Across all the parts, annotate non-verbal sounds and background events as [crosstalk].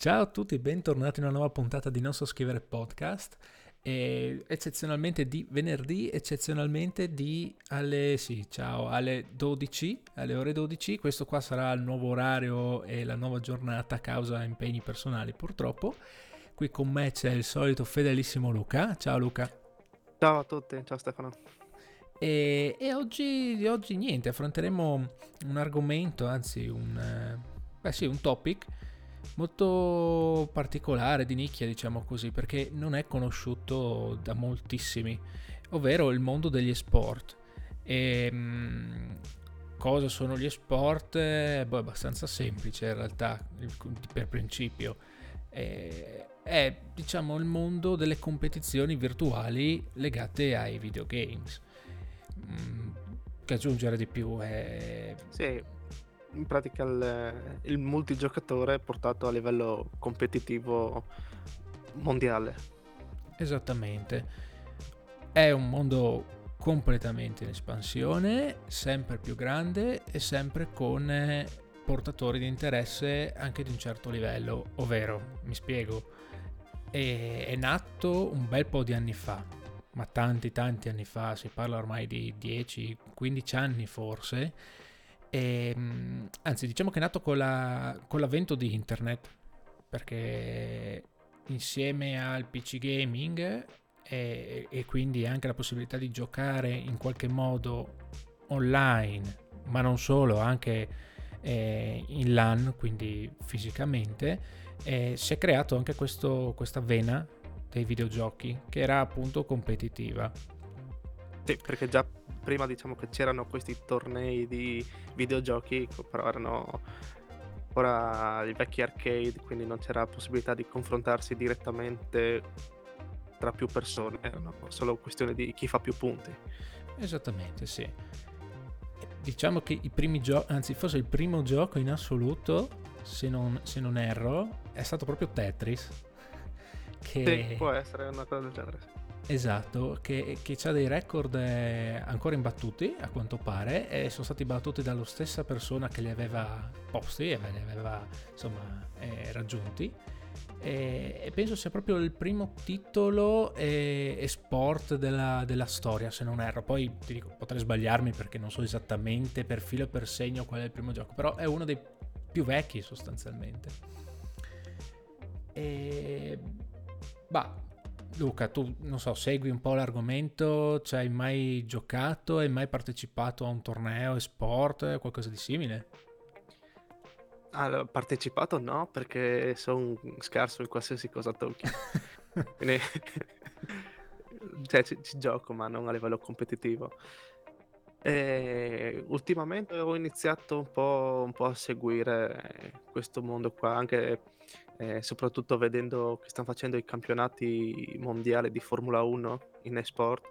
Ciao a tutti, bentornati in una nuova puntata di Non so scrivere podcast. E eccezionalmente di venerdì, eccezionalmente di alle, sì, ciao, alle 12, alle ore 12. Questo qua sarà il nuovo orario e la nuova giornata a causa impegni personali purtroppo. Qui con me c'è il solito fedelissimo Luca. Ciao Luca. Ciao a tutti, ciao Stefano. E, e oggi, oggi, niente, affronteremo un argomento, anzi un, eh, beh sì, un topic molto particolare, di nicchia diciamo così, perché non è conosciuto da moltissimi, ovvero il mondo degli sport. E, mh, cosa sono gli sport? Eh, boh, è abbastanza semplice in realtà, per principio. E, è diciamo il mondo delle competizioni virtuali legate ai videogames. Mm, che aggiungere di più è... Sì, in pratica il, il multigiocatore portato a livello competitivo mondiale. Esattamente. È un mondo completamente in espansione, sempre più grande e sempre con eh, portatori di interesse anche di un certo livello, ovvero, mi spiego, è, è nato un bel po' di anni fa, ma tanti tanti anni fa, si parla ormai di 10-15 anni forse, e, ehm, anzi diciamo che è nato con, la, con l'avvento di internet, perché insieme al PC gaming e, e, quindi anche la possibilità di giocare in qualche modo online, ma non solo, anche eh, in LAN, quindi fisicamente, eh, si è creato anche questo, questa vena dei videogiochi che era appunto competitiva. Sì, perché già prima diciamo che c'erano questi tornei di videogiochi, però erano ora i vecchi arcade, quindi non c'era possibilità di confrontarsi direttamente tra più persone, erano solo questione di chi fa più punti. Esattamente, sì. Diciamo che i primi giochi, anzi forse il primo gioco in assoluto, se non, se non erro, è stato proprio Tetris. [laughs] Che... Sì, può essere una cosa del genere. Esatto, che, che ha dei record eh, ancora imbattuti a quanto pare e sono stati battuti dalla stessa persona che li aveva posti e li aveva insomma eh, raggiunti. E, penso sia proprio il primo titolo e, e sport della, della, storia se non erro. Poi ti dico potrei sbagliarmi perché non so esattamente per filo e per segno qual è il primo gioco però è uno dei più vecchi sostanzialmente. E bah Luca, tu non so, segui un po' l'argomento, ci hai mai giocato, hai mai partecipato a un torneo e sport, qualcosa di simile? Allora, partecipato no, perché sono scarso in qualsiasi cosa tocchi. [laughs] Quindi, [laughs] cioè, ci, ci, gioco, ma non a livello competitivo. E ultimamente ho iniziato un po', un po' a seguire questo mondo qua, anche eh, soprattutto vedendo che stanno facendo i campionati mondiali di Formula 1 in esport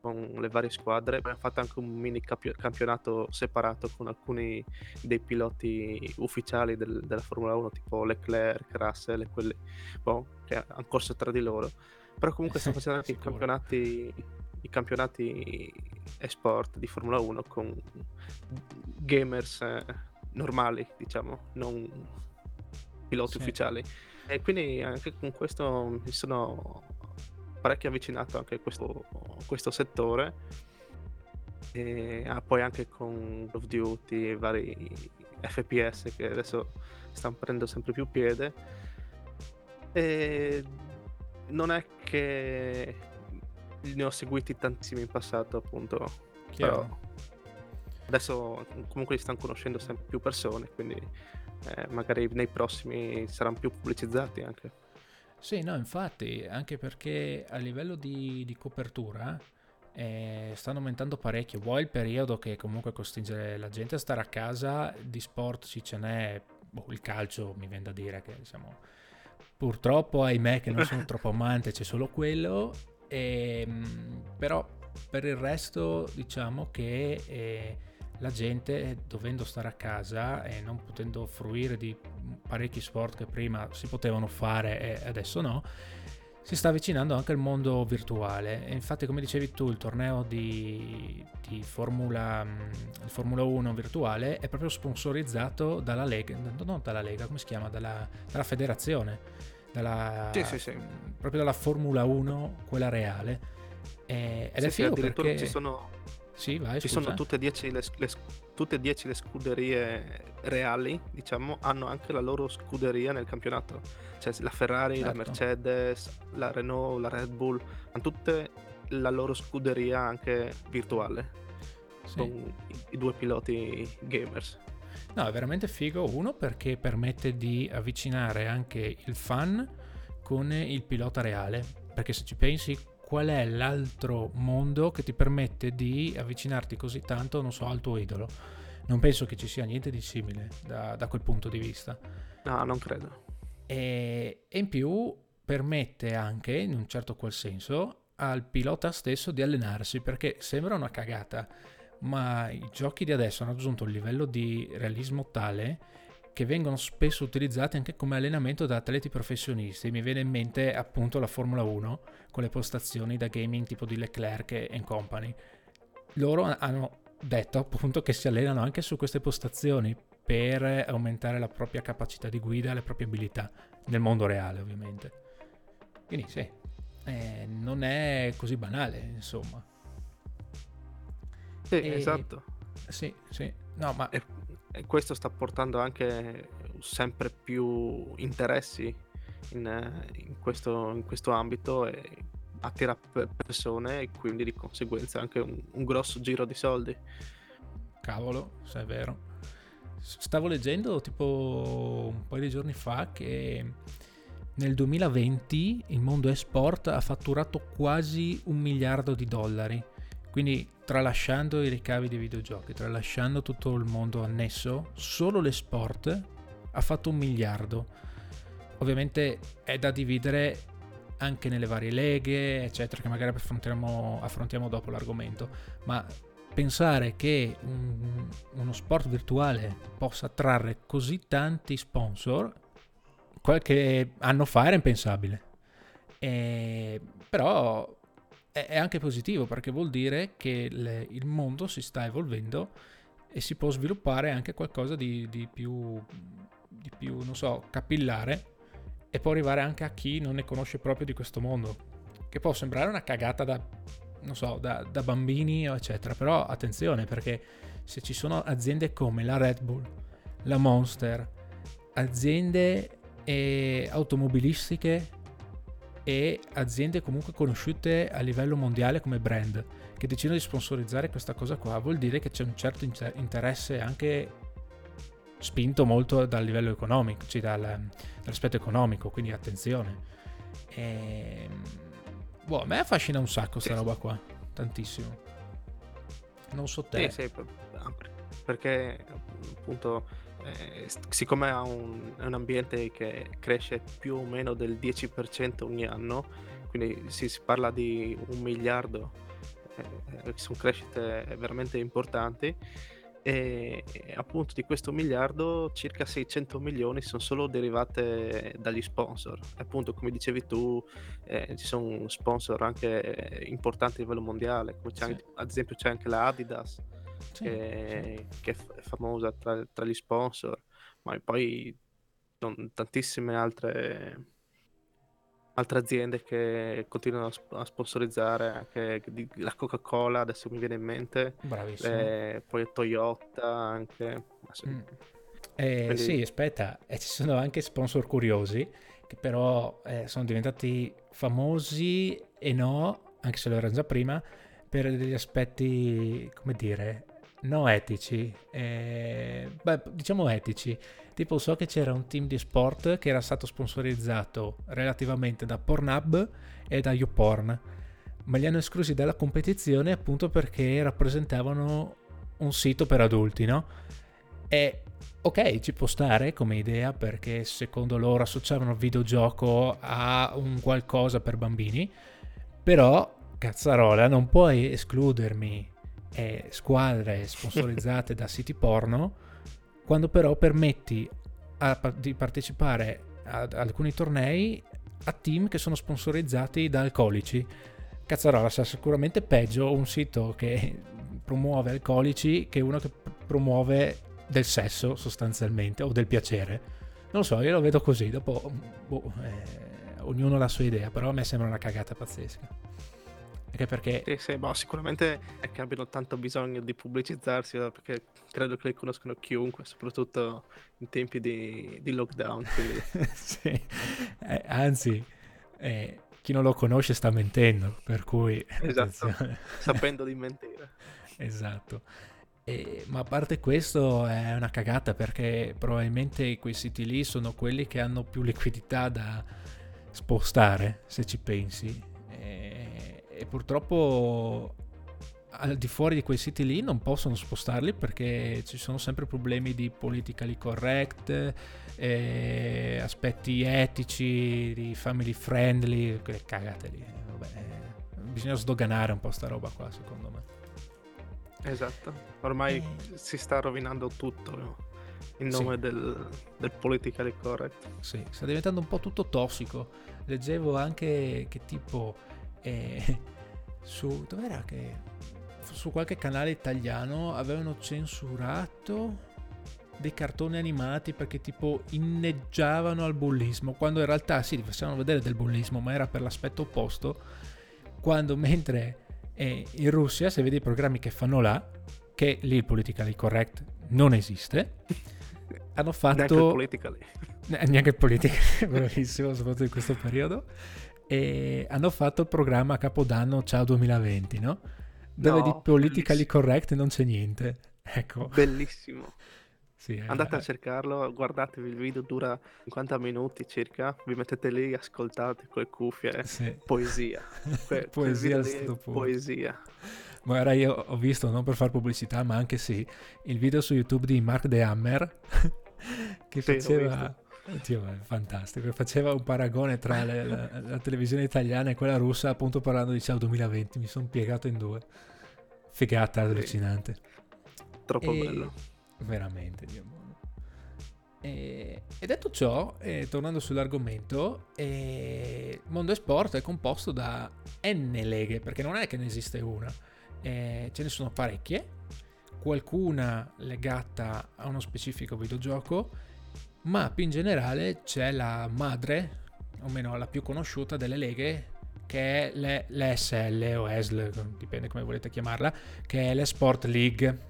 con le varie squadre. Abbiamo fatto anche un mini campionato separato con alcuni dei piloti ufficiali del, della Formula 1, tipo Leclerc, Russell e quelli boh, che hanno corso tra di loro. Però comunque stanno [laughs] facendo anche i campionati, i campionati esport di Formula 1 con gamers eh, normali, diciamo, non piloti sì. ufficiali. E quindi anche con questo mi sono parecchio avvicinato anche a questo, questo settore. E ah, poi anche con Call of Duty e vari FPS che adesso stanno prendendo sempre più piede. E non è che ne ho seguiti tantissimi in passato, appunto. Chiaro. Però adesso comunque li stanno conoscendo sempre più persone, quindi eh, magari nei prossimi saranno più pubblicizzati anche. Sì, no, infatti, anche perché a livello di, di copertura eh, stanno aumentando parecchio. Vuoi il periodo che comunque costringe la gente a stare a casa, di sport ci ce n'è, boh, il calcio mi viene da dire che diciamo, purtroppo ahimè che non sono troppo amante, c'è solo quello, e, ehm, però per il resto diciamo che... Eh, la gente dovendo stare a casa e non potendo fruire di parecchi sport che prima si potevano fare e adesso no, si sta avvicinando anche al mondo virtuale. E infatti, come dicevi tu, il torneo di, di Formula, mm, Formula 1 virtuale è proprio sponsorizzato dalla Lega, non dalla Lega, come si chiama? Dalla, dalla federazione, dalla, sì, sì, sì. proprio dalla Formula 1, quella reale. E, ed sì, è figo perché... ci sono, sì, vai, ci scusa. sono tutte e dieci le, le, tutte e dieci le scuderie reali, diciamo, hanno anche la loro scuderia nel campionato. Cioè la Ferrari, Certo. la Mercedes, la Renault, la Red Bull, hanno tutte la loro scuderia anche virtuale, Sì. con i, i due piloti gamers. No, è veramente figo. Uno perché permette di avvicinare anche il fan con il pilota reale. Perché se ci pensi, qual è l'altro mondo che ti permette di avvicinarti così tanto, non so, al tuo idolo? Non penso che ci sia niente di simile da, da quel punto di vista. No, non credo. E, e in più permette anche, in un certo qual senso, al pilota stesso di allenarsi. Perché sembra una cagata, ma i giochi di adesso hanno raggiunto un livello di realismo tale che vengono spesso utilizzati anche come allenamento da atleti professionisti. Mi viene in mente appunto la Formula 1 con le postazioni da gaming tipo di Leclerc e company. Loro hanno detto appunto che si allenano anche su queste postazioni per aumentare la propria capacità di guida le proprie abilità nel mondo reale ovviamente. Quindi sì, eh, non è così banale insomma. Sì, E- esatto. Sì, sì. No, ma E, e questo sta portando anche sempre più interessi in, in questo, in questo ambito e attira pe- persone e quindi di conseguenza anche un, un grosso giro di soldi. Cavolo, se è vero. Stavo leggendo tipo un paio di giorni fa che nel 2020 il mondo esport ha fatturato quasi un miliardo di dollari. Quindi tralasciando i ricavi dei videogiochi, tralasciando tutto il mondo annesso, solo l'esport ha fatto un miliardo. Ovviamente è da dividere anche nelle varie leghe, eccetera, che magari affrontiamo, affrontiamo dopo l'argomento. Ma pensare che un- uno sport virtuale possa trarre così tanti sponsor qualche anno fa era impensabile. E- però è, anche positivo perché vuol dire che le- il mondo si sta evolvendo e si può sviluppare anche qualcosa di, di più, di più, non so, capillare e può arrivare anche a chi non ne conosce proprio di questo mondo. Che può sembrare una cagata da, non so, da, da bambini eccetera, però attenzione perché se ci sono aziende come la Red Bull, la Monster, aziende eh, automobilistiche e aziende comunque conosciute a livello mondiale come brand che decidono di sponsorizzare questa cosa qua, vuol dire che c'è un certo inter- interesse anche spinto molto dal livello economico, cioè dal, dall'aspetto economico, quindi attenzione. Ehm, boh, a me affascina un sacco sta Sì. roba qua, tantissimo. Non so te. Sì, sì, per- perché appunto eh, siccome è un, è un ambiente che cresce più o meno del 10% ogni anno, quindi si, si parla di un miliardo, eh, sono crescite veramente importanti. E, e appunto di questo miliardo circa 600 milioni sono solo derivate dagli sponsor. Appunto, come dicevi tu, eh, ci sono sponsor anche importanti a livello mondiale, come Sì. anche- ad esempio c'è anche la Adidas Sì, che, che è famosa tra, tra gli sponsor, ma poi tantissime altre, altre aziende che continuano a, sp- a sponsorizzare, anche la Coca-Cola adesso mi viene in mente, bravissimo. eh, poi Toyota anche. sì. Mm. Eh, Quindi- Sì, aspetta, e ci sono anche sponsor curiosi che però eh, sono diventati famosi e no, anche se lo erano già prima, per degli aspetti, come dire, no etici, eh, beh, diciamo etici. Tipo so che c'era un team di sport che era stato sponsorizzato relativamente da Pornhub e da YouPorn, ma li hanno esclusi dalla competizione appunto perché rappresentavano un sito per adulti, no? E ok, ci può stare come idea perché secondo loro associavano videogioco a un qualcosa per bambini, però cazzarola, non puoi escludermi eh, squadre sponsorizzate da siti porno quando però permetti a- di partecipare ad alcuni tornei a team che sono sponsorizzati da alcolici. Cazzarola sa sicuramente peggio un sito che promuove alcolici che uno che promuove del sesso sostanzialmente o del piacere. Non lo so, io lo vedo così, dopo boh, eh, ognuno ha la sua idea, però a me sembra una cagata pazzesca. Anche perché... Sì, sì, boh, sicuramente è che abbiano tanto bisogno di pubblicizzarsi, eh, perché credo che li conoscano chiunque, soprattutto in tempi di, di lockdown. [laughs] sì, eh, anzi, eh, chi non lo conosce sta mentendo, per cui... [laughs] Esatto, sapendo di mentire. esatto. E, ma a parte questo è una cagata perché probabilmente quei siti lì sono quelli che hanno più liquidità da spostare, se ci pensi. E, e purtroppo al di fuori di quei siti lì non possono spostarli perché ci sono sempre problemi di politically correct, eh, aspetti etici, di family friendly, quelle cagate lì. Vabbè, bisogna sdoganare un po' sta roba qua secondo me. Esatto, ormai eh. si sta rovinando tutto no? in nome sì. del, del politically correct. Sì, sta diventando un po' tutto tossico. Leggevo anche che tipo eh, [laughs] su dov'era che su qualche canale italiano avevano censurato dei cartoni animati perché tipo inneggiavano al bullismo, quando in realtà sì, li facevano vedere del bullismo, ma era per l'aspetto opposto, quando mentre eh, in Russia, se vedi i programmi che fanno là, che lì il politically correct non esiste, [laughs] hanno fatto... Neanche il politically. Neanche il politically, [laughs] bravissimo, soprattutto in questo periodo, e hanno fatto il programma Capodanno Ciao 2020, no? dove no, di politically bellissimo. correct non c'è niente. [laughs] Ecco. Bellissimo. Sì, eh, Andate a cercarlo, guardatevi il video, dura 50 minuti circa, vi mettete lì, ascoltate con le cuffie, sì. poesia. [laughs] Que- poesia al lì, poesia. Guarda, io ho visto, non per fare pubblicità, ma anche sì, il video su YouTube di Mark De Hammer [laughs] che sì, faceva... Dio, è fantastico, faceva un paragone tra le, la, la, televisione italiana e quella russa, appunto parlando di Ciao 2020, mi sono piegato in due. Figata allucinante. Troppo e... bello. Veramente, Dio buono. E, e detto ciò, eh, tornando sull'argomento, eh, Mondo Esport è composto da N leghe, perché non è che ne esiste una, eh, ce ne sono parecchie, qualcuna legata a uno specifico videogioco, ma più in generale c'è la madre, o meno la più conosciuta delle leghe, che è l'ESL o ESL, dipende come volete chiamarla, che è l'Esport League.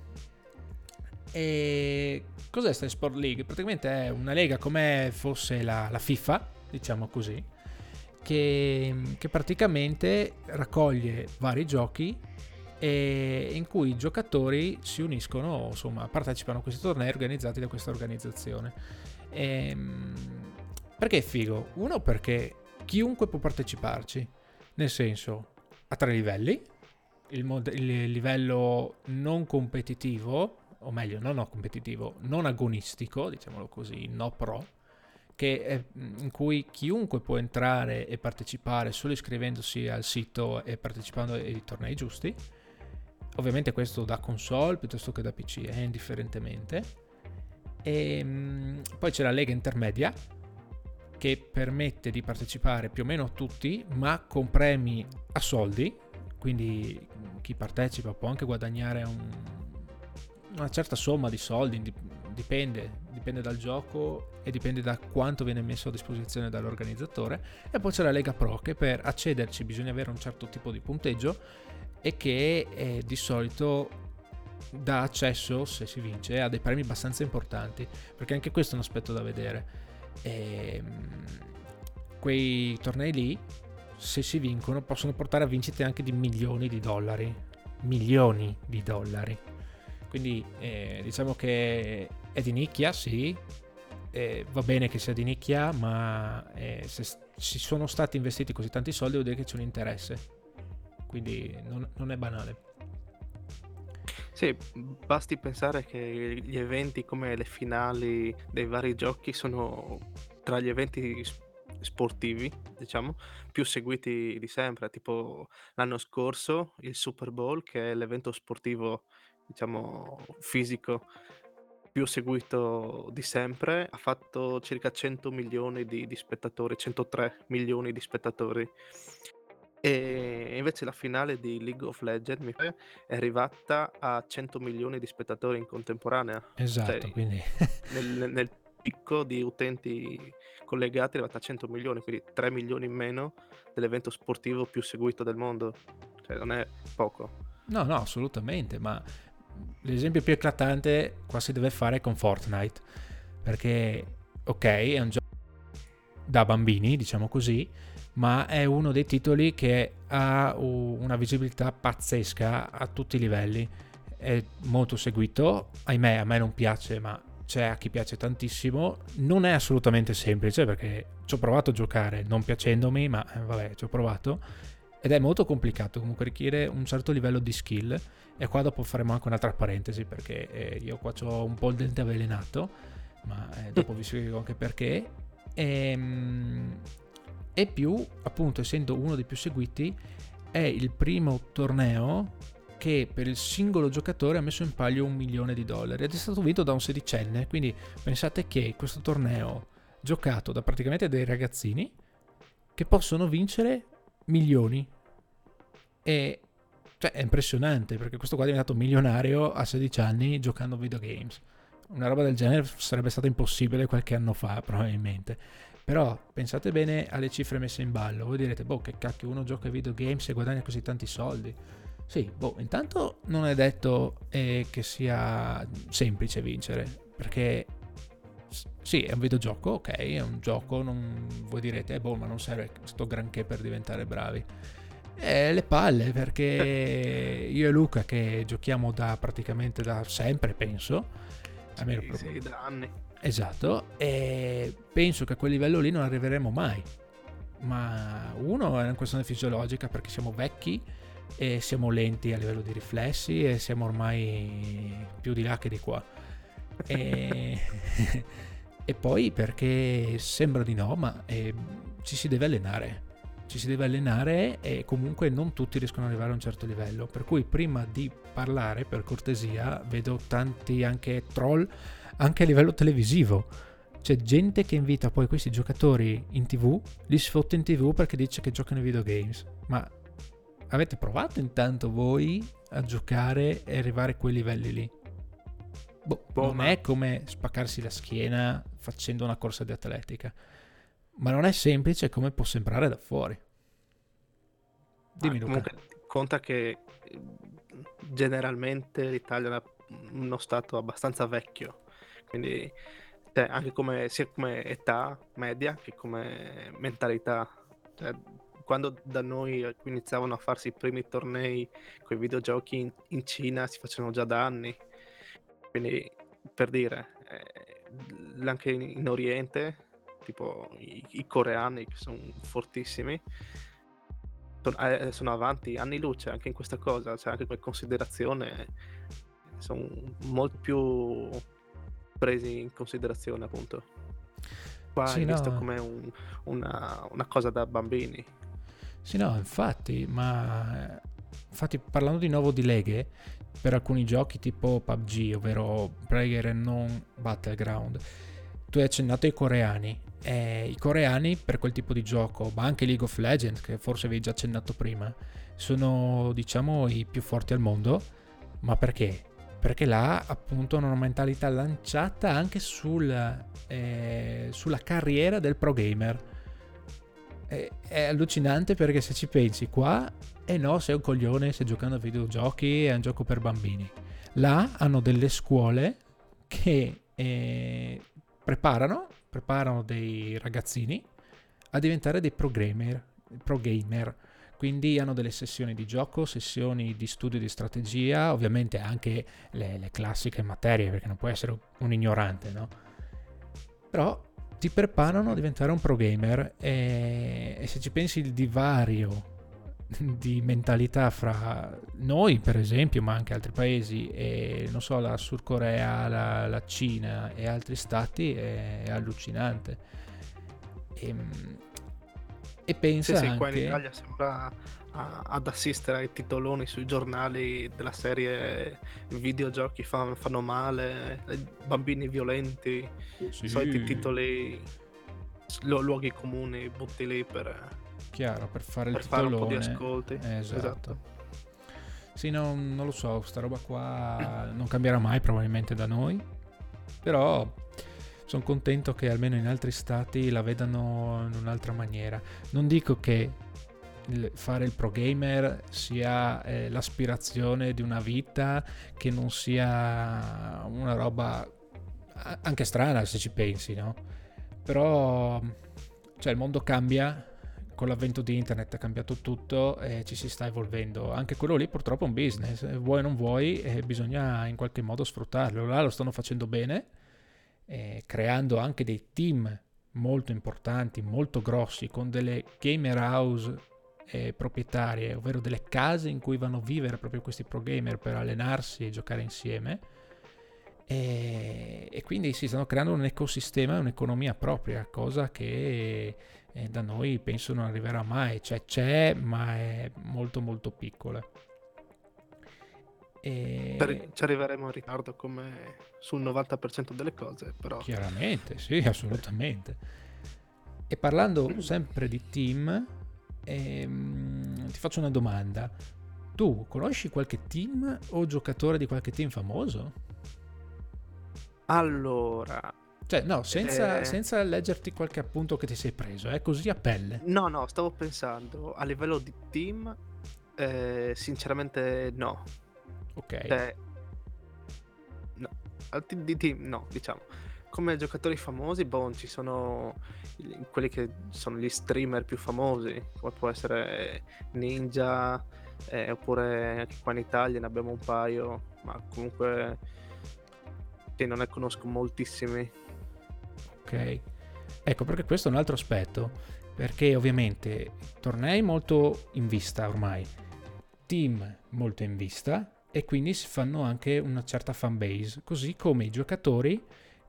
E cos'è questa Sport League? Praticamente è una lega come fosse la, la FIFA, diciamo così, che, che, praticamente raccoglie vari giochi e in cui i giocatori si uniscono, insomma, partecipano a questi tornei organizzati da questa organizzazione. Ehm, perché è figo? Uno perché chiunque può parteciparci, nel senso a tre livelli, il, mod- il livello non competitivo, o meglio, non no competitivo, non agonistico, diciamolo così, no pro, è, in cui chiunque può entrare e partecipare solo iscrivendosi al sito e partecipando ai tornei giusti. Ovviamente questo da console piuttosto che da PC, eh, indifferentemente. E ehm, poi c'è la lega intermedia che permette di partecipare più o meno a tutti, ma con premi a soldi. Quindi chi partecipa può anche guadagnare un, una certa somma di soldi, dipende, dipende dal gioco e dipende da quanto viene messo a disposizione dall'organizzatore. E poi c'è la Lega Pro che per accederci bisogna avere un certo tipo di punteggio e che eh, di solito dà accesso, se si vince, a dei premi abbastanza importanti, perché anche questo è un aspetto da vedere. E, ehm, quei tornei lì, se si vincono, possono portare a vincite anche di milioni di dollari. Milioni di dollari. Quindi eh, diciamo che è di nicchia, sì, eh, va bene che sia di nicchia, ma eh, se ci sono stati investiti così tanti soldi vuol dire che c'è un interesse. Quindi non, non è banale. Sì, basti pensare che gli eventi come le finali dei vari giochi sono tra gli eventi sportivi, diciamo, più seguiti di sempre, tipo l'anno scorso il Super Bowl, che è l'evento sportivo, diciamo, fisico più seguito di sempre, ha fatto circa 100 milioni di, di spettatori, 103 milioni di spettatori. E invece la finale di League of Legends mi pare, è arrivata a 100 milioni di spettatori in contemporanea. Esatto, cioè, quindi... nel, nel, picco di utenti collegati è arrivata a 100 milioni, quindi 3 milioni in meno dell'evento sportivo più seguito del mondo. Cioè non è poco. No, no, assolutamente, ma l'esempio più eclatante qua si deve fare con Fortnite, perché ok, è un gioco da bambini, diciamo così, ma è uno dei titoli che ha una visibilità pazzesca a tutti i livelli. È molto seguito, ahimè a me non piace, ma c'è a chi piace tantissimo. Non è assolutamente semplice perché ci ho provato a giocare non piacendomi, ma eh, vabbè, ci ho provato. Ed è molto complicato, comunque richiede un certo livello di skill. E qua dopo faremo anche un'altra parentesi perché eh, io qua ho un po' il dente avvelenato, ma eh, dopo [laughs] vi spiego anche perché. E, ehm, e più, appunto, essendo uno dei più seguiti, è il primo torneo che per il singolo giocatore ha messo in palio un milione di dollari ed è stato vinto da un sedicenne. Quindi pensate che questo torneo giocato da praticamente dei ragazzini che possono vincere milioni. E cioè è impressionante perché questo qua è diventato milionario a 16 anni giocando videogames. Una roba del genere sarebbe stata impossibile qualche anno fa, probabilmente. Però pensate bene alle cifre messe in ballo. Voi direte, boh, che cacchio, uno gioca ai videogames e guadagna così tanti soldi. Sì, boh, intanto non è detto eh, che sia semplice vincere, perché sì, è un videogioco, ok, è un gioco, non voi direte, eh, boh, ma non serve sto granché per diventare bravi. Eh, le palle, perché [laughs] io e Luca che giochiamo da praticamente da sempre, penso, almeno sì, sì, da anni Esatto, e penso che a quel livello lì non arriveremo mai. Ma uno è una questione fisiologica perché siamo vecchi e siamo lenti a livello di riflessi e siamo ormai più di là che di qua. E, [laughs] e poi perché sembra di no, ma eh, ci si deve allenare. Ci si deve allenare e comunque non tutti riescono ad arrivare a un certo livello. Per cui prima di parlare, per cortesia, vedo tanti anche troll anche a livello televisivo. C'è gente che invita poi questi giocatori in tv, li sfotta in tv perché dice che giocano ai videogames. Ma avete provato intanto voi a giocare e arrivare a quei livelli lì? Boh, boh non è come spaccarsi la schiena facendo una corsa di atletica, ma non è semplice come può sembrare da fuori. Dimmi ah, Luca. Conta che generalmente l'Italia è uno stato abbastanza vecchio quindi cioè, anche come, sia come età media che come mentalità. Cioè, quando da noi iniziavano a farsi i primi tornei con i videogiochi in, in Cina si facevano già da anni. Quindi per dire, eh, anche in, in, Oriente, tipo i, i, coreani che sono fortissimi, sono, eh, sono, avanti anni luce anche in questa cosa, cioè anche come considerazione sono molto più presi in considerazione appunto. Qua sì, è no. visto come un, una, una, cosa da bambini. Sì, no, infatti, ma infatti parlando di nuovo di leghe, per alcuni giochi tipo PUBG, ovvero Player and Non Battleground, tu hai accennato ai coreani. E I coreani per quel tipo di gioco, ma anche League of Legends, che forse avevi già accennato prima, sono diciamo i più forti al mondo. Ma perché? perché là appunto hanno una mentalità lanciata anche sul, eh, sulla carriera del pro gamer. È, è, allucinante perché se ci pensi qua, e eh no, sei un coglione, stai giocando a videogiochi, è un gioco per bambini. Là hanno delle scuole che eh, preparano, preparano dei ragazzini a diventare dei pro gamer, pro gamer quindi hanno delle sessioni di gioco, sessioni di studio di strategia, ovviamente anche le, le classiche materie, perché non puoi essere un ignorante, no? Però ti preparano a diventare un pro gamer e, e se ci pensi il divario di mentalità fra noi, per esempio, ma anche altri paesi, e non so, la Sud Corea, la, la Cina e altri stati è, è allucinante. E, ehm, E pensa sì, sì, anche... qua in Italia sembra a, ad assistere ai titoloni sui giornali della serie videogiochi fa, fanno male, bambini violenti, sì. soliti titoli, luoghi comuni, butti lì per... Chiaro, per fare per il fare titolone. un po' di ascolti. Esatto. esatto. Sì, no, non lo so, sta roba qua non cambierà mai probabilmente da noi, però sono contento che almeno in altri stati la vedano in un'altra maniera. Non dico che fare il pro gamer sia eh, l'aspirazione di una vita che non sia una roba anche strana se ci pensi, no? Però cioè il mondo cambia con l'avvento di internet è cambiato tutto e ci si sta evolvendo. Anche quello lì purtroppo è un business, vuoi o non vuoi, e bisogna in qualche modo sfruttarlo. Là lo stanno facendo bene, eh, creando anche dei team molto importanti, molto grossi, con delle gamer house eh, proprietarie, ovvero delle case in cui vanno a vivere proprio questi pro gamer per allenarsi e giocare insieme. E, e quindi si stanno creando un ecosistema e un'economia propria, cosa che eh, da noi penso non arriverà mai, cioè c'è ma è molto molto piccola. E... Ci arriveremo in ritardo come sul 90% delle cose, però... Chiaramente, sì, assolutamente. E parlando sempre di team, ehm, ti faccio una domanda. Tu conosci qualche team o giocatore di qualche team famoso? Allora, cioè, no, senza, eh... senza, leggerti qualche appunto che ti sei preso, è eh? così a pelle. No, no, stavo pensando a livello di team, eh, sinceramente no. Ok. Cioè, no, di team no, diciamo. Come giocatori famosi, boh, ci sono quelli che sono gli streamer più famosi, come può essere Ninja, eh, oppure anche qua in Italia ne abbiamo un paio, ma comunque che non ne conosco moltissimi ok? Ecco perché questo è un altro aspetto, perché ovviamente tornei molto in vista ormai, team molto in vista e quindi si fanno anche una certa fan base, così come i giocatori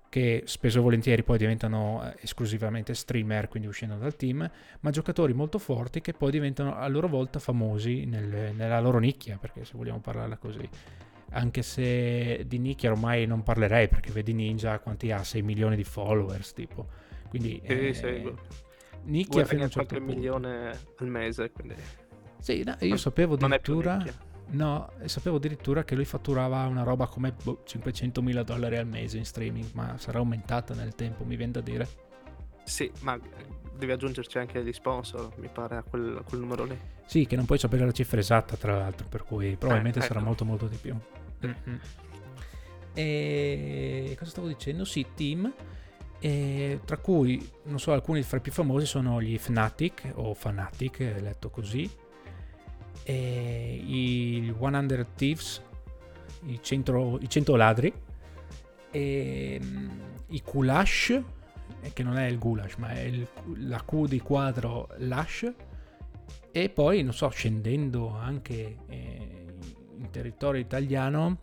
che spesso e volentieri poi diventano eh, esclusivamente streamer, quindi uscendo dal team, ma giocatori molto forti che poi diventano a loro volta famosi nel, nella loro nicchia, perché se vogliamo parlarla così anche se di nicchia ormai non parlerei perché vedi Ninja quanti ha 6 milioni di followers tipo quindi sì, eh, sì. nicchia fino a un certo punto. milione al mese quindi sì no, io sapevo addirittura no sapevo addirittura che lui fatturava una roba come boh, 500 mila dollari al mese in streaming ma sarà aumentata nel tempo mi viene da dire sì ma devi aggiungerci anche gli sponsor mi pare a quel, a quel numero lì sì che non puoi sapere la cifra esatta tra l'altro per cui probabilmente eh, ecco. sarà molto molto di più E cosa stavo dicendo? Sì, team. E tra cui, non so, alcuni fra i più famosi sono gli Fnatic o Fanatic, letto così, e i 100 Thieves, i 100, i 100 ladri, e mm, i Kulash, che non è il Gulash, ma è il, la Q di quadro Lash, e poi, non so, scendendo anche eh, in territorio italiano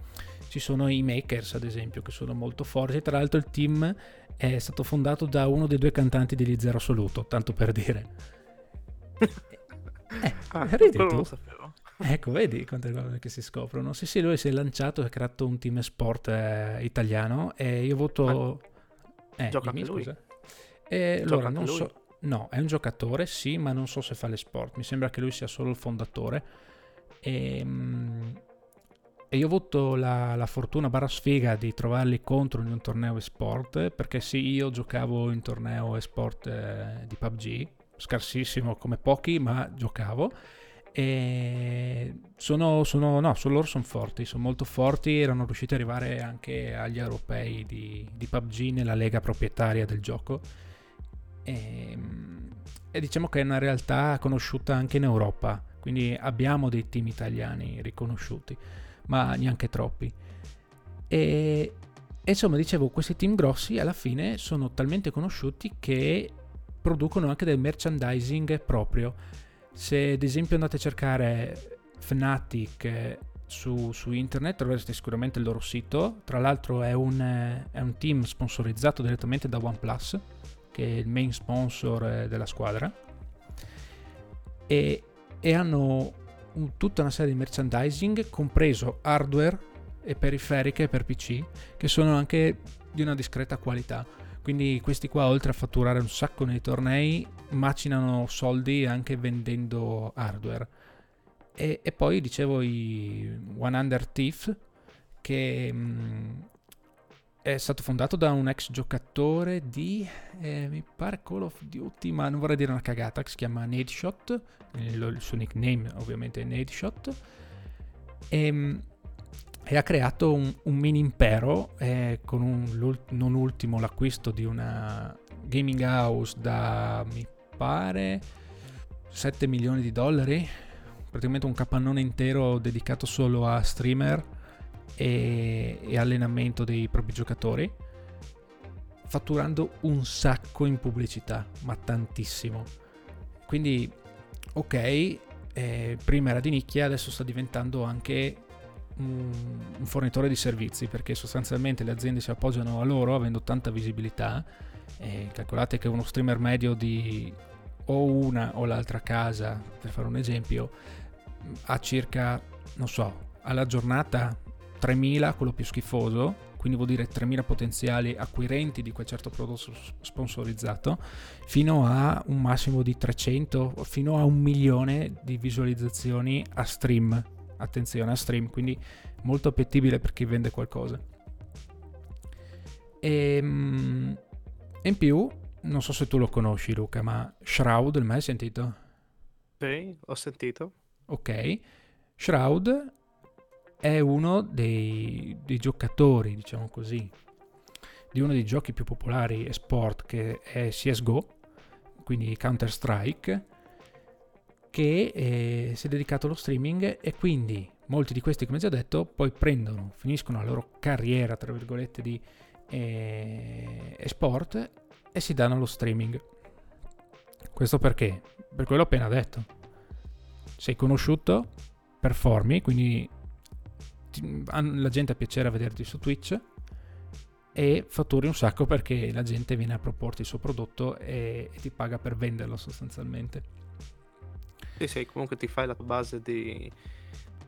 ci sono i Makers, ad esempio, che sono molto forti. Tra l'altro, il team è stato fondato da uno dei due cantanti degli Zero Assoluto, tanto per dire. [laughs] eh, ah, ridi tu? Lo sapevo. Ecco, vedi quante cose che si scoprono. Sì, sì, lui si è lanciato e ha creato un team sport eh, italiano e io voto... Ah, eh, gioca dimmi, lui. scusa. E, allora, non lui. so... No, è un giocatore, sì, ma non so se fa le sport. Mi sembra che lui sia solo il fondatore. E, ehm, e io ho avuto la, la, fortuna barra sfiga di trovarli contro in un torneo esport, perché sì, io giocavo in torneo esport eh, di PUBG, scarsissimo come pochi, ma giocavo. E sono, sono, no, loro sono forti, sono molto forti, erano riusciti ad arrivare anche agli europei di, di PUBG nella lega proprietaria del gioco. E, e diciamo che è una realtà conosciuta anche in Europa, quindi abbiamo dei team italiani riconosciuti ma neanche troppi. E, e insomma, dicevo, questi team grossi alla fine sono talmente conosciuti che producono anche del merchandising proprio. Se ad esempio andate a cercare Fnatic eh, su, su, internet troverete sicuramente il loro sito. Tra l'altro è un, è un, team sponsorizzato direttamente da OnePlus, che è il main sponsor eh, della squadra. e, e hanno un, tutta una serie di merchandising, compreso hardware e periferiche per PC, che sono anche di una discreta qualità. Quindi questi qua, oltre a fatturare un sacco nei tornei, macinano soldi anche vendendo hardware. E, e poi dicevo i One Under Thief, che mh, mm, è stato fondato da un ex giocatore di, eh, mi pare Call of Duty, ma non vorrei dire una cagata, che si chiama Nadeshot, il, suo nickname ovviamente è Nadeshot, e, mm, e ha creato un, un mini impero eh, con un, non ultimo l'acquisto di una gaming house da, mi pare, 7 milioni di dollari, praticamente un capannone intero dedicato solo a streamer e, e allenamento dei propri giocatori, fatturando un sacco in pubblicità, ma tantissimo. Quindi, ok, eh, prima era di nicchia, adesso sta diventando anche un, fornitore di servizi, perché sostanzialmente le aziende si appoggiano a loro avendo tanta visibilità. Eh, calcolate che uno streamer medio di o una o l'altra casa, per fare un esempio, ha circa, non so, alla giornata 3.000, quello più schifoso, quindi vuol dire 3.000 potenziali acquirenti di quel certo prodotto sponsorizzato, fino a un massimo di 300, fino a un milione di visualizzazioni a stream. Attenzione a stream, quindi molto appetibile per chi vende qualcosa. E, ehm, in più, non so se tu lo conosci Luca, ma Shroud, il mai hai sentito? Sì, ho sentito. Ok. Shroud è uno dei, dei giocatori, diciamo così, di uno dei giochi più popolari e sport che è CSGO, quindi Counter Strike, che eh, si è dedicato allo streaming e quindi molti di questi, come già detto, poi prendono, finiscono la loro carriera, tra virgolette, di eh, sport e si danno allo streaming. Questo perché? Per quello appena detto. Sei conosciuto, performi, quindi la gente ha piacere a vederti su Twitch e fatturi un sacco perché la gente viene a proporti il suo prodotto e, e ti paga per venderlo sostanzialmente. Sì, sì, comunque ti fai la base di,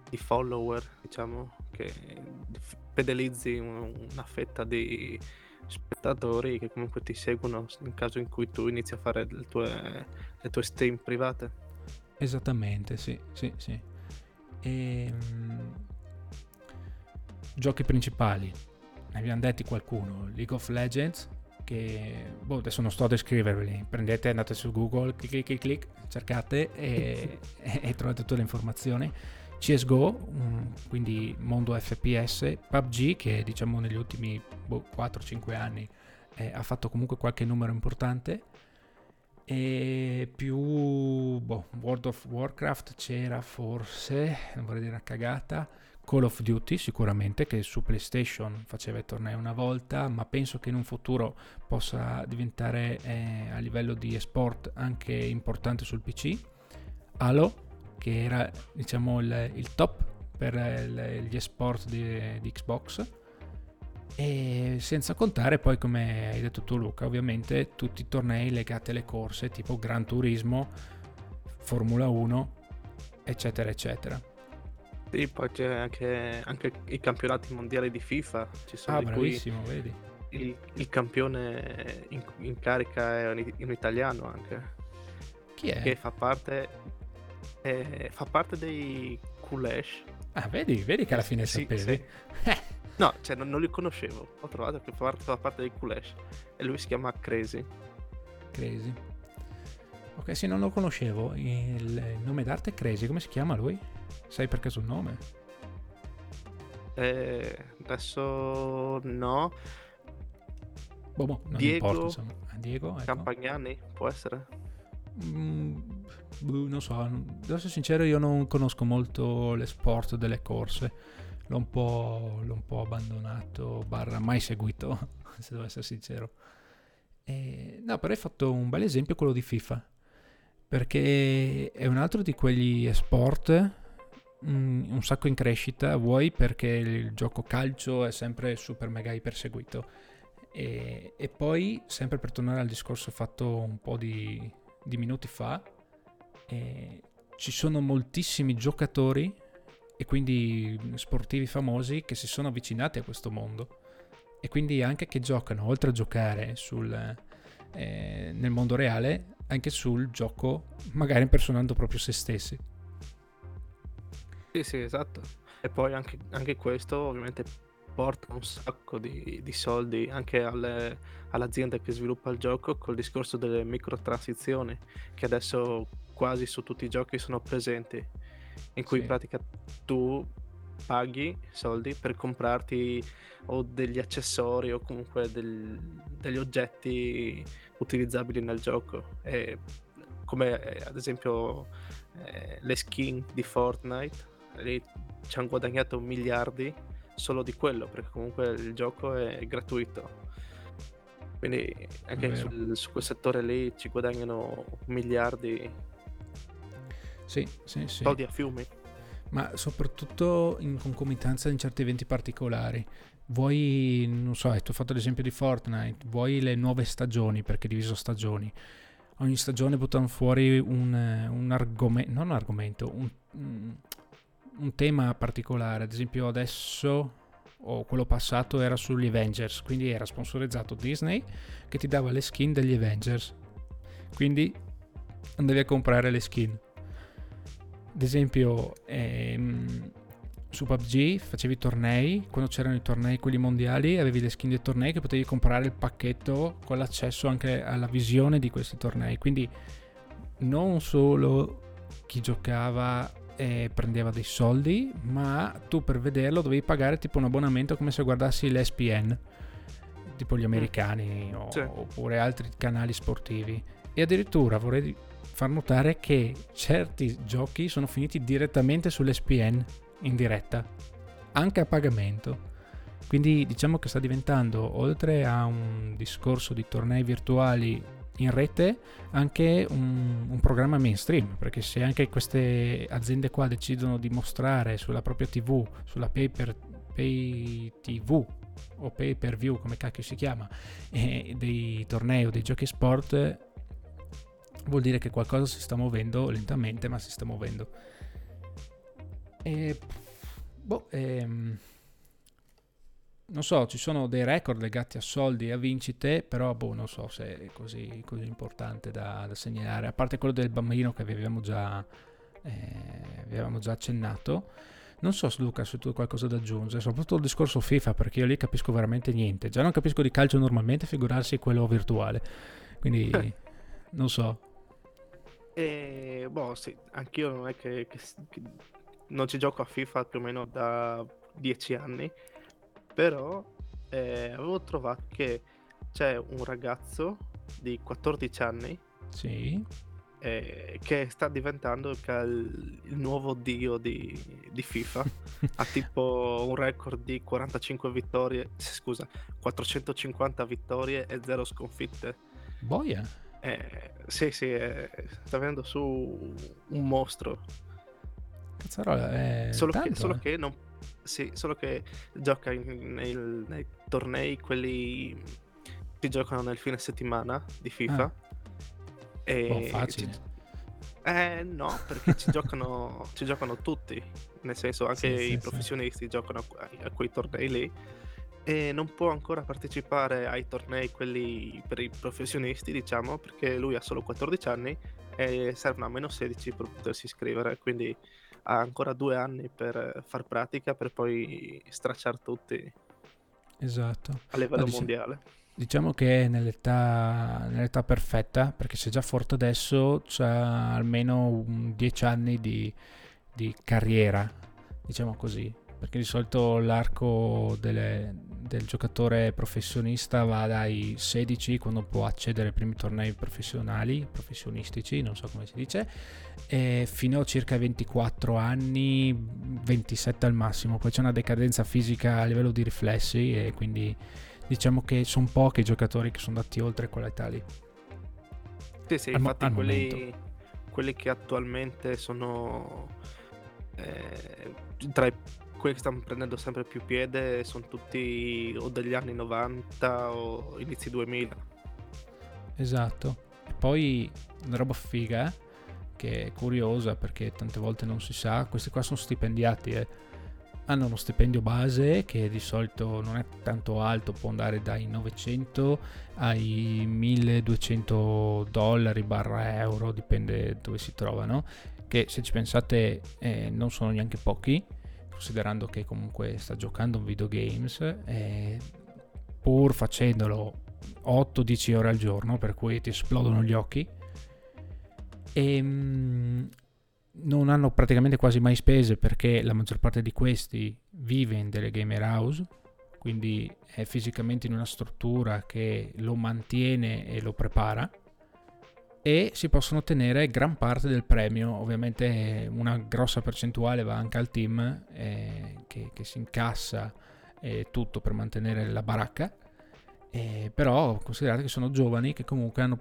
di follower, diciamo, che fedelizzi una fetta di spettatori che comunque ti seguono nel caso in cui tu inizi a fare le tue, le tue stream private. Esattamente, sì, sì, sì. E, ehm, giochi principali, ne abbiamo detti qualcuno, League of Legends, che boh, adesso non sto a descrivervi, prendete, andate su Google, clic clic clic, cercate [laughs] e, e, trovate tutte le informazioni. CSGO, quindi mondo FPS, PUBG che diciamo negli ultimi boh, 4-5 anni eh, ha fatto comunque qualche numero importante. E più boh, World of Warcraft c'era forse, non vorrei dire una cagata, Call of Duty sicuramente che su PlayStation faceva i tornei una volta, ma penso che in un futuro possa diventare eh, a livello di esport anche importante sul PC. Halo, che era diciamo il, il top per il, gli esport di, di Xbox. E senza contare poi, come hai detto tu Luca, ovviamente tutti i tornei legati alle corse tipo Gran Turismo, Formula 1, eccetera, eccetera. Sì, poi c'è anche, anche i campionati mondiali di FIFA. Ci sono ah, bravissimo, vedi. Il, il campione in, in, carica è un, un, italiano anche. Chi è? Che fa parte, eh, fa parte dei Kulesh. Ah, vedi, vedi che alla fine sì, sapevi. Sì. no, cioè non, non, li conoscevo. Ho trovato che fa parte, parte dei Kulesh. E lui si chiama Crazy. Crazy. Ok, sì, non lo conoscevo. Il nome d'arte è Crazy. Come si chiama lui? Sai per caso il nome? Eh, adesso no. Boh, boh, non Diego, importa, insomma. Ah, Diego ecco. Campagnani, può essere? Mm, boh, non so, devo essere sincero, io non conosco molto le sport delle corse. L'ho un po', l'ho un po abbandonato, barra mai seguito, [laughs] se devo essere sincero. E, no, però hai fatto un bel esempio quello di FIFA, perché è un altro di quegli sport Un sacco in crescita, vuoi perché il gioco calcio è sempre super mega iperseguito. E, e poi, sempre per tornare al discorso fatto un po' di, di minuti fa, ci sono moltissimi giocatori e quindi sportivi famosi che si sono avvicinati a questo mondo e quindi anche che giocano, oltre a giocare sul, eh, nel mondo reale, anche sul gioco, magari impersonando proprio se stessi. Sì, sì, esatto. E poi anche, anche questo ovviamente porta un sacco di, di soldi anche alle, all'azienda che sviluppa il gioco col discorso delle microtransizioni che adesso quasi su tutti i giochi sono presenti in cui sì. in pratica tu paghi soldi per comprarti o degli accessori o comunque del, degli oggetti utilizzabili nel gioco e come eh, ad esempio eh, le skin di Fortnite lì ci hanno guadagnato miliardi solo di quello perché comunque il gioco è gratuito quindi anche sul, su quel settore lì ci guadagnano miliardi sì, sì, sì. soldi a fiumi ma soprattutto in concomitanza in certi eventi particolari. Vuoi, non so, tu hai fatto l'esempio di Fortnite, vuoi le nuove stagioni, perché è diviso stagioni. Ogni stagione buttano fuori un, un argomento, non un argomento, un, un tema particolare. Ad esempio adesso o quello passato era sugli Avengers, quindi era sponsorizzato Disney che ti dava le skin degli Avengers. Quindi andavi a comprare le skin ad esempio ehm, su PUBG facevi tornei, quando c'erano i tornei quelli mondiali avevi le skin dei tornei che potevi comprare il pacchetto con l'accesso anche alla visione di questi tornei, quindi non solo chi giocava eh, prendeva dei soldi, ma tu per vederlo dovevi pagare tipo un abbonamento come se guardassi l'ESPN, tipo gli mm. americani o, sì. oppure altri canali sportivi. E addirittura vorrei far notare che certi giochi sono finiti direttamente sull'SPN in diretta, anche a pagamento. Quindi diciamo che sta diventando, oltre a un discorso di tornei virtuali in rete, anche un, un programma mainstream, perché se anche queste aziende qua decidono di mostrare sulla propria TV, sulla pay, per, pay TV o pay per view, come cacchio si chiama, eh, dei tornei o dei giochi sport, vuol dire che qualcosa si sta muovendo lentamente, ma si sta muovendo. E, boh, ehm, non so, ci sono dei record legati a soldi e a vincite, però boh, non so se è così, così importante da, da, segnalare, a parte quello del bambino che avevamo già, eh, avevamo già accennato. Non so Luca se tu hai qualcosa da aggiungere, soprattutto il discorso FIFA, perché io lì capisco veramente niente. Già non capisco di calcio normalmente, figurarsi quello virtuale. Quindi non so. E boh, sì, anch'io non è che, che, che non ci gioco a FIFA più o meno da dieci anni, però eh, avevo trovato che c'è un ragazzo di 14 anni sì. eh, che sta diventando il, il nuovo dio di, di FIFA. ha [laughs] tipo un record di 45 vittorie, scusa, 450 vittorie e 0 sconfitte. Boia. Eh, sì, sì, eh, sta venendo su un mostro. Cazzarola, è solo, tanto, che, solo eh. che non, sì, solo che gioca in, nei, nei, tornei, quelli che giocano nel fine settimana di FIFA. Ah. E oh, facile. Ci, eh no, perché ci, giocano, [laughs] ci giocano tutti, nel senso anche sì, i sì, professionisti sì. giocano a, a quei tornei lì e non può ancora partecipare ai tornei quelli per i professionisti, diciamo, perché lui ha solo 14 anni e servono almeno 16 per potersi iscrivere, quindi ha ancora due anni per far pratica per poi stracciare tutti esatto. a livello dic- mondiale. Diciamo che è nell'età, nell'età, perfetta, perché se è già forte adesso c'ha almeno 10 anni di, di carriera, diciamo così perché di solito l'arco delle, del giocatore professionista va dai 16 quando può accedere ai primi tornei professionali, professionistici, non so come si dice, fino a circa 24 anni, 27 al massimo, poi c'è una decadenza fisica a livello di riflessi e quindi diciamo che sono pochi i giocatori che sono andati oltre quell'età lì. Sì, sì, al infatti quelli, quelli, che attualmente sono eh, tra i quelli che stanno prendendo sempre più piede sono tutti o degli anni 90 o inizi 2000. Esatto. E poi una roba figa che è curiosa perché tante volte non si sa, questi qua sono stipendiati, eh. hanno uno stipendio base che di solito non è tanto alto, può andare dai 900 ai 1200 dollari barra euro, dipende dove si trovano, che se ci pensate eh, non sono neanche pochi, considerando che comunque sta giocando un videogames, eh, pur facendolo 8-10 ore al giorno, per cui ti esplodono gli occhi e ehm, non hanno praticamente quasi mai spese perché la maggior parte di questi vive in delle gamer house, quindi è fisicamente in una struttura che lo mantiene e lo prepara e si possono ottenere gran parte del premio, ovviamente una grossa percentuale va anche al team eh, che, che, si incassa eh, tutto per mantenere la baracca, eh, però considerate che sono giovani che comunque hanno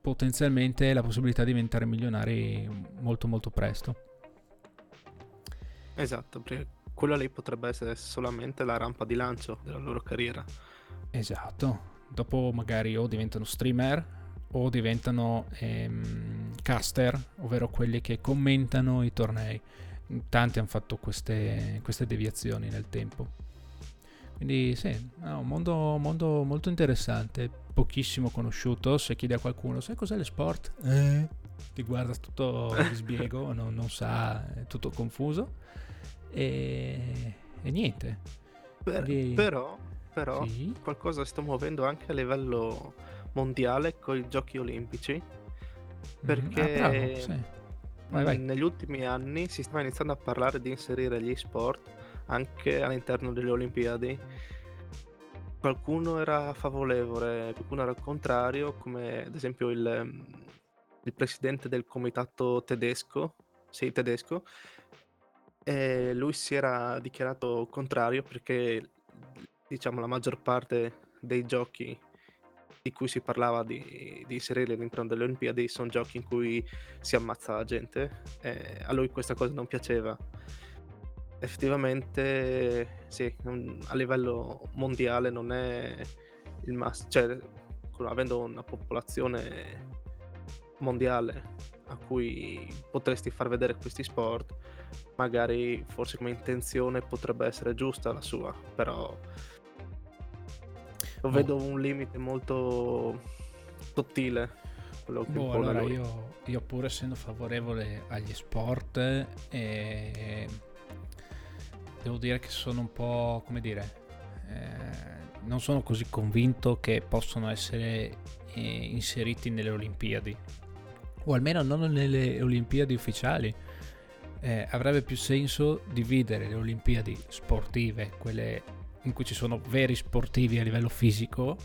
potenzialmente la possibilità di diventare milionari molto molto presto. Esatto, perché quella lì potrebbe essere solamente la rampa di lancio della loro carriera. Esatto, dopo magari o diventano streamer o diventano ehm, caster, ovvero quelli che commentano i tornei. Tanti hanno fatto queste, queste deviazioni nel tempo. Quindi sì, è un mondo, mondo, molto interessante, pochissimo conosciuto. Se chiede a qualcuno, sai cos'è lo sport? Eh? Ti guarda tutto di sbiego, [laughs] non, non, sa, è tutto confuso. E, e niente. Per, Quindi, però, però sì? qualcosa sta muovendo anche a livello mondiale con i giochi olimpici. Perché mm, ah, bravo, sì. vai, vai. negli ultimi anni si sta iniziando a parlare di inserire gli sport anche all'interno delle Olimpiadi. Qualcuno era favorevole, qualcuno era contrario, come ad esempio il, il presidente del comitato tedesco, sì, tedesco, e lui si era dichiarato contrario perché diciamo la maggior parte dei giochi di cui si parlava di, di inserire all'interno delle Olimpiadi sono giochi in cui si ammazza la gente e a lui questa cosa non piaceva. Effettivamente sì, a livello mondiale non è il massimo, cioè avendo una popolazione mondiale a cui potresti far vedere questi sport, magari forse come intenzione potrebbe essere giusta la sua, però lo oh. vedo un limite molto sottile. Quello che boh, allora io, io pur essendo favorevole agli sport e devo dire che sono un po', come dire, eh, non sono così convinto che possono essere eh, inseriti nelle Olimpiadi, o almeno non nelle Olimpiadi ufficiali. Eh, avrebbe più senso dividere le Olimpiadi sportive, quelle in cui ci sono veri sportivi a livello fisico,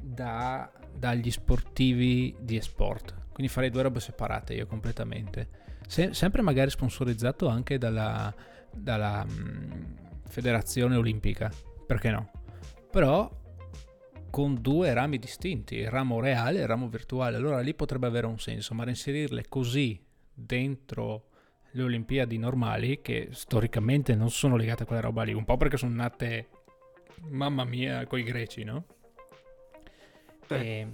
da, dagli sportivi di esport. Quindi farei due robe separate io completamente. Se, sempre magari sponsorizzato anche dalla, dalla mh, mm, federazione olimpica, perché no? Però con due rami distinti, il ramo reale e il ramo virtuale, allora lì potrebbe avere un senso, ma inserirle così dentro le Olimpiadi normali, che storicamente non sono legate a quella roba lì, un po' perché sono nate, mamma mia, coi greci, no? E,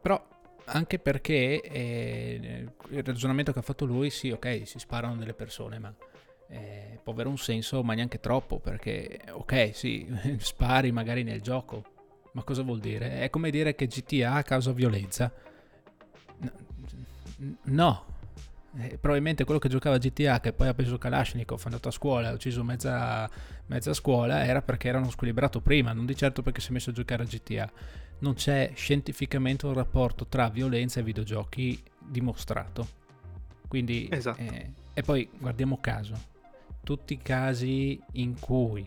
però anche perché eh, il ragionamento che ha fatto lui, sì, ok, si sparano delle persone, ma eh, può avere un senso, ma neanche troppo, perché ok, sì, [laughs] spari magari nel gioco, ma cosa vuol dire? È come dire che GTA causa violenza. No, eh, probabilmente quello che giocava GTA, che poi ha preso Kalashnikov, è andato a scuola, ha ucciso mezza, mezza scuola, era perché era uno squilibrato prima, non di certo perché si è messo a giocare a GTA. Non c'è scientificamente un rapporto tra violenza e videogiochi dimostrato. Quindi, esatto. eh, e poi guardiamo caso, tutti i casi in cui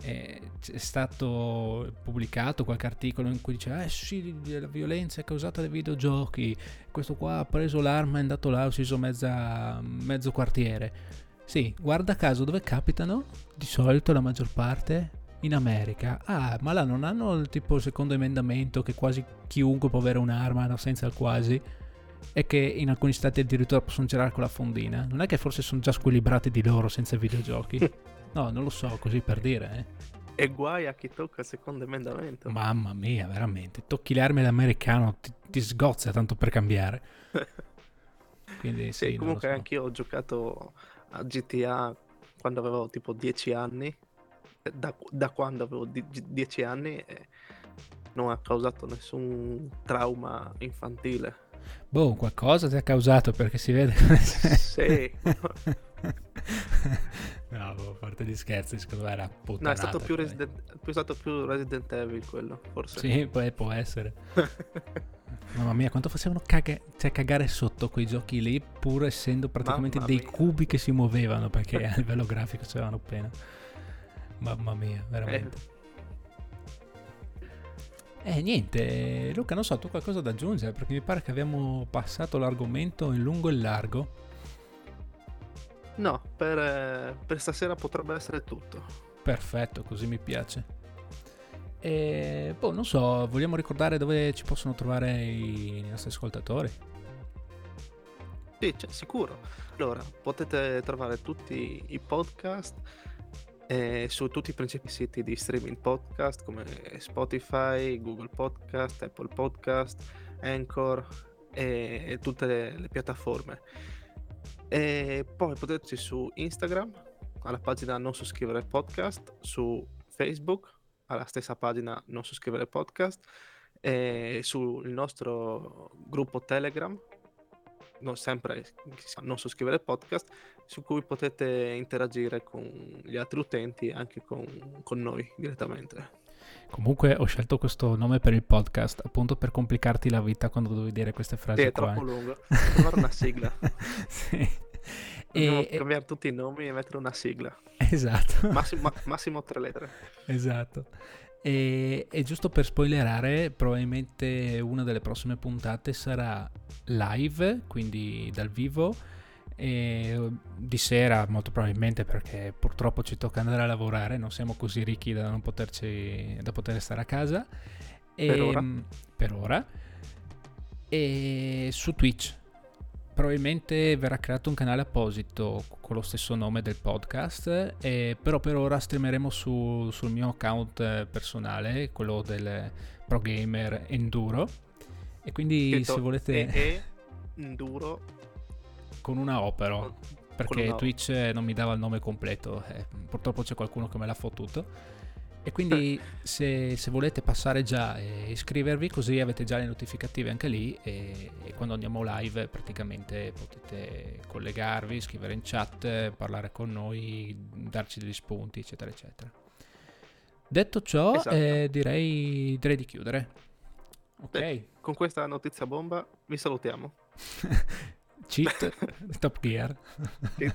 è stato pubblicato qualche articolo in cui dice eh sì la violenza è causata dai videogiochi questo qua ha preso l'arma è andato là ha ucciso mezza, mezzo quartiere sì guarda caso dove capitano di solito la maggior parte in America ah ma là non hanno il tipo secondo emendamento che quasi chiunque può avere un'arma no, senza il quasi è che in alcuni stati addirittura possono girare con la fondina. Non è che forse sono già squilibrati di loro senza videogiochi? [laughs] no, non lo so, così per dire. Eh. E guai a chi tocca il secondo emendamento. Mamma mia, veramente. Tocchi le armi all'americano, ti, ti sgozza tanto per cambiare. [laughs] Quindi sì, Sì, comunque so. anch'io ho giocato a GTA quando avevo tipo 10 anni, da, da quando avevo 10 anni e non ha causato nessun trauma infantile. Boh, qualcosa ti ha causato perché si vede. sì. [laughs] [laughs] no, boh, a parte gli scherzi, secondo me era puttanata. No, è stato più Resident, è stato più Resident Evil quello, forse. Sì, poi può essere. [laughs] Mamma mia, quanto facevano caga- cioè, cagare sotto quei giochi lì, pur essendo praticamente Mamma dei mia. cubi che si muovevano, perché a livello grafico c'erano appena. Mamma mia, veramente. Eh. eh, niente, Luca, non so, tu qualcosa da aggiungere? Perché mi pare che abbiamo passato l'argomento in lungo e largo. No, per, per stasera potrebbe essere tutto. Perfetto, così mi piace. E boh, non so, vogliamo ricordare dove ci possono trovare i, nostri ascoltatori? Sì, cioè, sicuro. Allora, potete trovare tutti i podcast eh, su tutti i principali siti di streaming podcast come Spotify, Google Podcast, Apple Podcast, Anchor e, e tutte le, le piattaforme. E poi potete su Instagram, alla pagina Non Soscrivere Podcast, su Facebook, alla stessa pagina Non Soscrivere Podcast, e sul nostro gruppo Telegram, non sempre Non Soscrivere Podcast, su cui potete interagire con gli altri utenti e anche con, con noi direttamente. Comunque ho scelto questo nome per il podcast appunto per complicarti la vita quando dovevi dire queste frasi. Sì, è qua. troppo lungo. [laughs] Trovare una sigla. [laughs] sì. E... cambiare tutti i nomi e mettere una sigla. Esatto. Massimo, massimo tre lettere. Esatto. E, e, giusto per spoilerare, probabilmente una delle prossime puntate sarà live, quindi dal vivo, e di sera molto probabilmente perché purtroppo ci tocca andare a lavorare, non siamo così ricchi da non poterci, da poter stare a casa. E, per ora. Per ora. E su Twitch probabilmente verrà creato un canale apposito con lo stesso nome del podcast, eh, però per ora streameremo su, sul mio account eh, personale, quello del Pro Gamer Enduro. E quindi Scritto se volete... E Enduro. Con una O però, perché Twitch non mi dava il nome completo, eh, purtroppo c'è qualcuno che me l'ha fottuto. E quindi [laughs] se, se, volete passare già e iscrivervi così avete già le notificative anche lì e, e, quando andiamo live praticamente potete collegarvi, scrivere in chat, parlare con noi, darci degli spunti eccetera eccetera. Detto ciò esatto. eh, direi, direi, di chiudere. Ok. Beh, con questa notizia bomba vi salutiamo. [laughs] Cheat [laughs] Top Gear. Il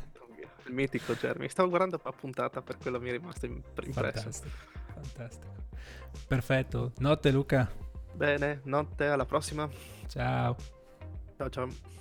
mitico Jeremy. Stavo guardando la puntata per quello mi è rimasto impresso. Fantastico. Fantastico. Perfetto. Notte Luca. Bene, notte, alla prossima. Ciao. Ciao ciao.